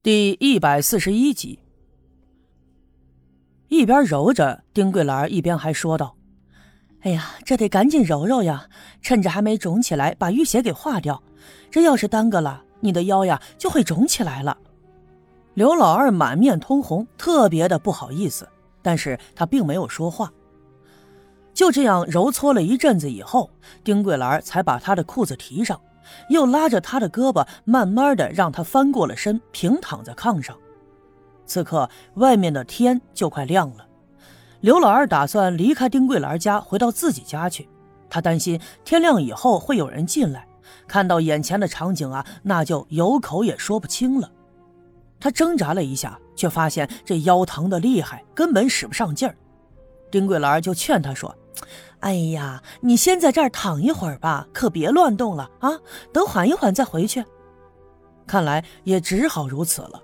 第一百四十一集，一边揉着，丁桂兰一边还说道：“哎呀，这得赶紧揉揉呀，趁着还没肿起来，把淤血给化掉。这要是耽搁了，你的腰呀就会肿起来了。”刘老二满面通红，特别的不好意思，但是他并没有说话。就这样揉搓了一阵子以后，丁桂兰才把他的裤子提上。又拉着他的胳膊，慢慢的让他翻过了身，平躺在炕上。此刻外面的天就快亮了，刘老二打算离开丁桂兰家，回到自己家去。他担心天亮以后会有人进来，看到眼前的场景啊，那就有口也说不清了。他挣扎了一下，却发现这腰疼的厉害，根本使不上劲儿。丁桂兰就劝他说。哎呀，你先在这儿躺一会儿吧，可别乱动了啊！等缓一缓再回去。看来也只好如此了。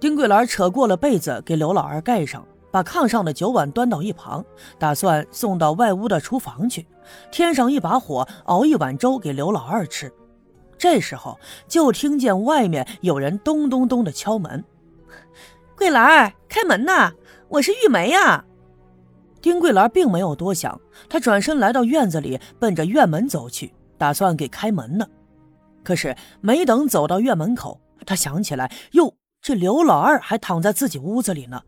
丁桂兰扯过了被子给刘老二盖上，把炕上的酒碗端到一旁，打算送到外屋的厨房去，添上一把火，熬一碗粥给刘老二吃。这时候就听见外面有人咚咚咚的敲门：“桂兰，开门呐！我是玉梅呀。”丁桂兰并没有多想，她转身来到院子里，奔着院门走去，打算给开门呢。可是没等走到院门口，她想起来，哟，这刘老二还躺在自己屋子里呢。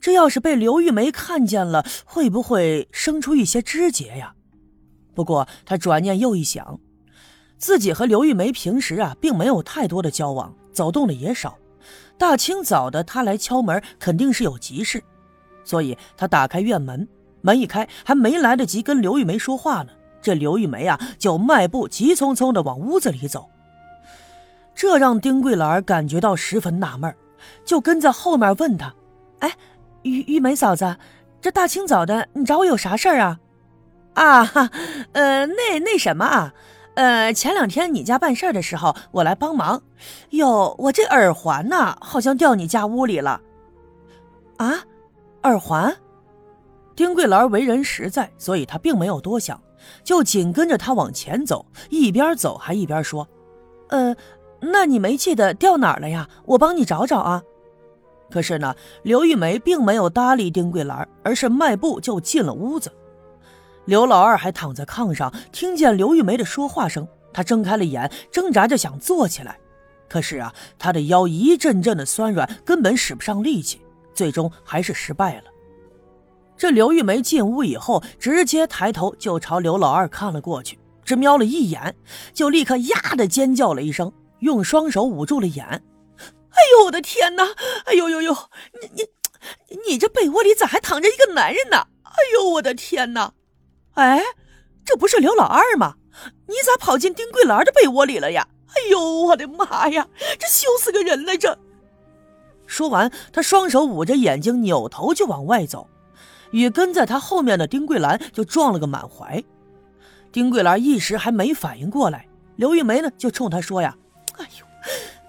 这要是被刘玉梅看见了，会不会生出一些枝节呀？不过她转念又一想，自己和刘玉梅平时啊，并没有太多的交往，走动的也少。大清早的，她来敲门，肯定是有急事。所以他打开院门，门一开，还没来得及跟刘玉梅说话呢，这刘玉梅啊就迈步急匆匆的往屋子里走。这让丁桂兰感觉到十分纳闷，就跟在后面问他：“哎，玉玉梅嫂子，这大清早的，你找我有啥事儿啊？”“啊，呃，那那什么啊，呃，前两天你家办事的时候，我来帮忙。哟，我这耳环呢，好像掉你家屋里了。”“啊？”耳环，丁桂兰为人实在，所以她并没有多想，就紧跟着他往前走，一边走还一边说：“呃，那你没记得掉哪儿了呀？我帮你找找啊。”可是呢，刘玉梅并没有搭理丁桂兰，而是迈步就进了屋子。刘老二还躺在炕上，听见刘玉梅的说话声，他睁开了眼，挣扎着想坐起来，可是啊，他的腰一阵阵的酸软，根本使不上力气。最终还是失败了。这刘玉梅进屋以后，直接抬头就朝刘老二看了过去，只瞄了一眼，就立刻呀的尖叫了一声，用双手捂住了眼。哎呦我的天哪！哎呦呦呦！你你你这被窝里咋还躺着一个男人呢？哎呦我的天哪！哎，这不是刘老二吗？你咋跑进丁桂兰的被窝里了呀？哎呦我的妈呀！这羞死个人了这！说完，他双手捂着眼睛，扭头就往外走，与跟在他后面的丁桂兰就撞了个满怀。丁桂兰一时还没反应过来，刘玉梅呢就冲他说：“呀，哎呦，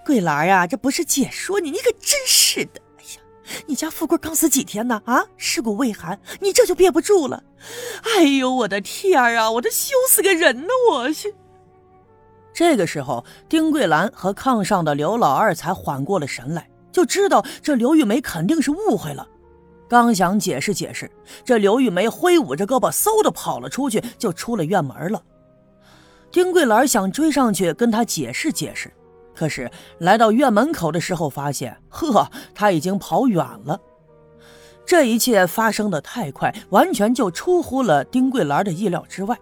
桂兰呀，这不是姐说你，你可真是的！哎呀，你家富贵刚死几天呢？啊，尸骨未寒，你这就憋不住了。哎呦，我的天啊，我这羞死个人呢！我去。”这个时候，丁桂兰和炕上的刘老二才缓过了神来。就知道这刘玉梅肯定是误会了，刚想解释解释，这刘玉梅挥舞着胳膊，嗖的跑了出去，就出了院门了。丁桂兰想追上去跟他解释解释，可是来到院门口的时候，发现呵，他已经跑远了。这一切发生的太快，完全就出乎了丁桂兰的意料之外。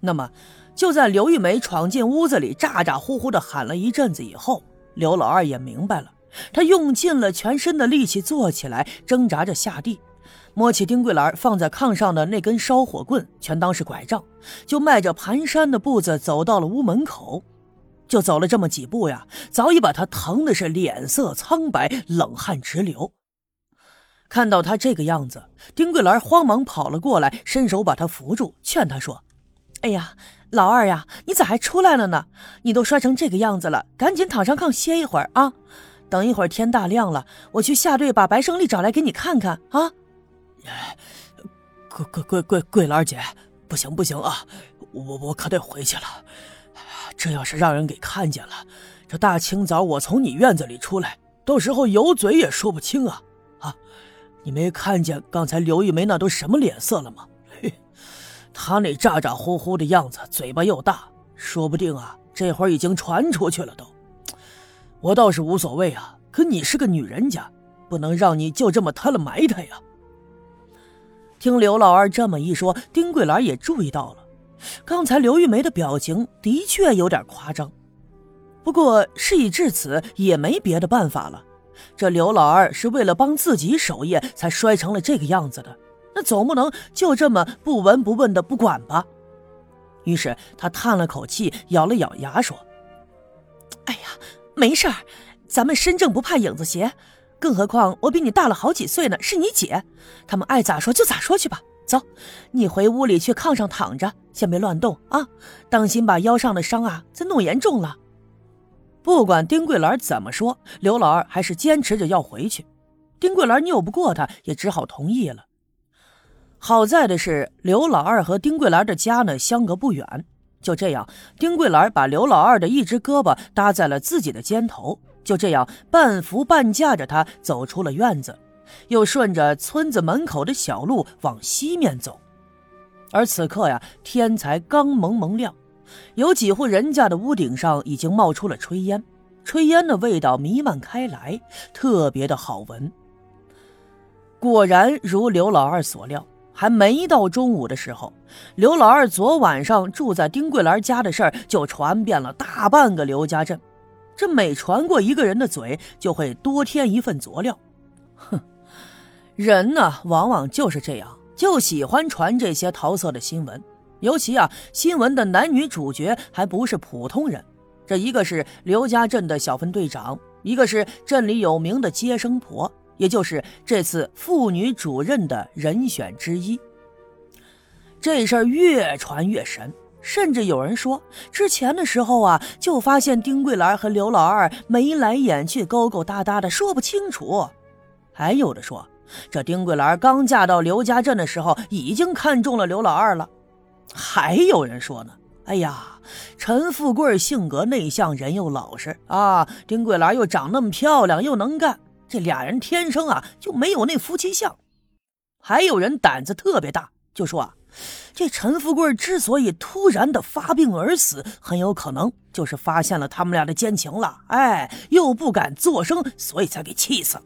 那么，就在刘玉梅闯进屋子里，咋咋呼呼的喊了一阵子以后，刘老二也明白了。他用尽了全身的力气坐起来，挣扎着下地，摸起丁桂兰放在炕上的那根烧火棍，全当是拐杖，就迈着蹒跚的步子走到了屋门口。就走了这么几步呀，早已把他疼的是脸色苍白，冷汗直流。看到他这个样子，丁桂兰慌忙跑了过来，伸手把他扶住，劝他说：“哎呀，老二呀，你咋还出来了呢？你都摔成这个样子了，赶紧躺上炕歇一会儿啊！”等一会儿天大亮了，我去下队把白胜利找来给你看看啊！桂桂桂桂桂兰姐，不行不行啊，我我可得回去了。这要是让人给看见了，这大清早我从你院子里出来，到时候有嘴也说不清啊！啊，你没看见刚才刘玉梅那都什么脸色了吗？嘿，她那咋咋呼呼的样子，嘴巴又大，说不定啊，这会儿已经传出去了都。我倒是无所谓啊，可你是个女人家，不能让你就这么摊了埋汰呀。听刘老二这么一说，丁桂兰也注意到了，刚才刘玉梅的表情的确有点夸张。不过事已至此，也没别的办法了。这刘老二是为了帮自己守夜才摔成了这个样子的，那总不能就这么不闻不问的不管吧？于是他叹了口气，咬了咬牙说：“哎呀，没事儿，咱们身正不怕影子斜。更何况我比你大了好几岁呢，是你姐，他们爱咋说就咋说去吧。走，你回屋里去炕上躺着，先别乱动啊，当心把腰上的伤啊再弄严重了。”不管丁桂兰怎么说，刘老二还是坚持着要回去。丁桂兰拗不过他，也只好同意了。好在的是，刘老二和丁桂兰的家呢相隔不远。就这样，丁桂兰把刘老二的一只胳膊搭在了自己的肩头，就这样半扶半架着他走出了院子，又顺着村子门口的小路往西面走。而此刻呀，天才刚蒙蒙亮。有几户人家的屋顶上已经冒出了炊烟，炊烟的味道弥漫开来，特别的好闻。果然如刘老二所料，还没到中午的时候，刘老二昨晚上住在丁桂兰家的事儿就传遍了大半个刘家镇。这每传过一个人的嘴，就会多添一份佐料。哼，人呢，往往就是这样，就喜欢传这些桃色的新闻。尤其啊，新闻的男女主角还不是普通人，这一个是刘家镇的小分队长，一个是镇里有名的接生婆，也就是这次妇女主任的人选之一。这事儿越传越神，甚至有人说，之前的时候啊，就发现丁桂兰和刘老二眉来眼去，勾勾搭搭的，说不清楚。还有的说，这丁桂兰刚嫁到刘家镇的时候，已经看中了刘老二了。还有人说呢，哎呀，陈富贵性格内向，人又老实啊，丁桂兰又长那么漂亮，又能干，这俩人天生啊就没有那夫妻相。还有人胆子特别大，就说啊，这陈富贵之所以突然的发病而死，很有可能就是发现了他们俩的奸情了，哎，又不敢作声，所以才给气死了。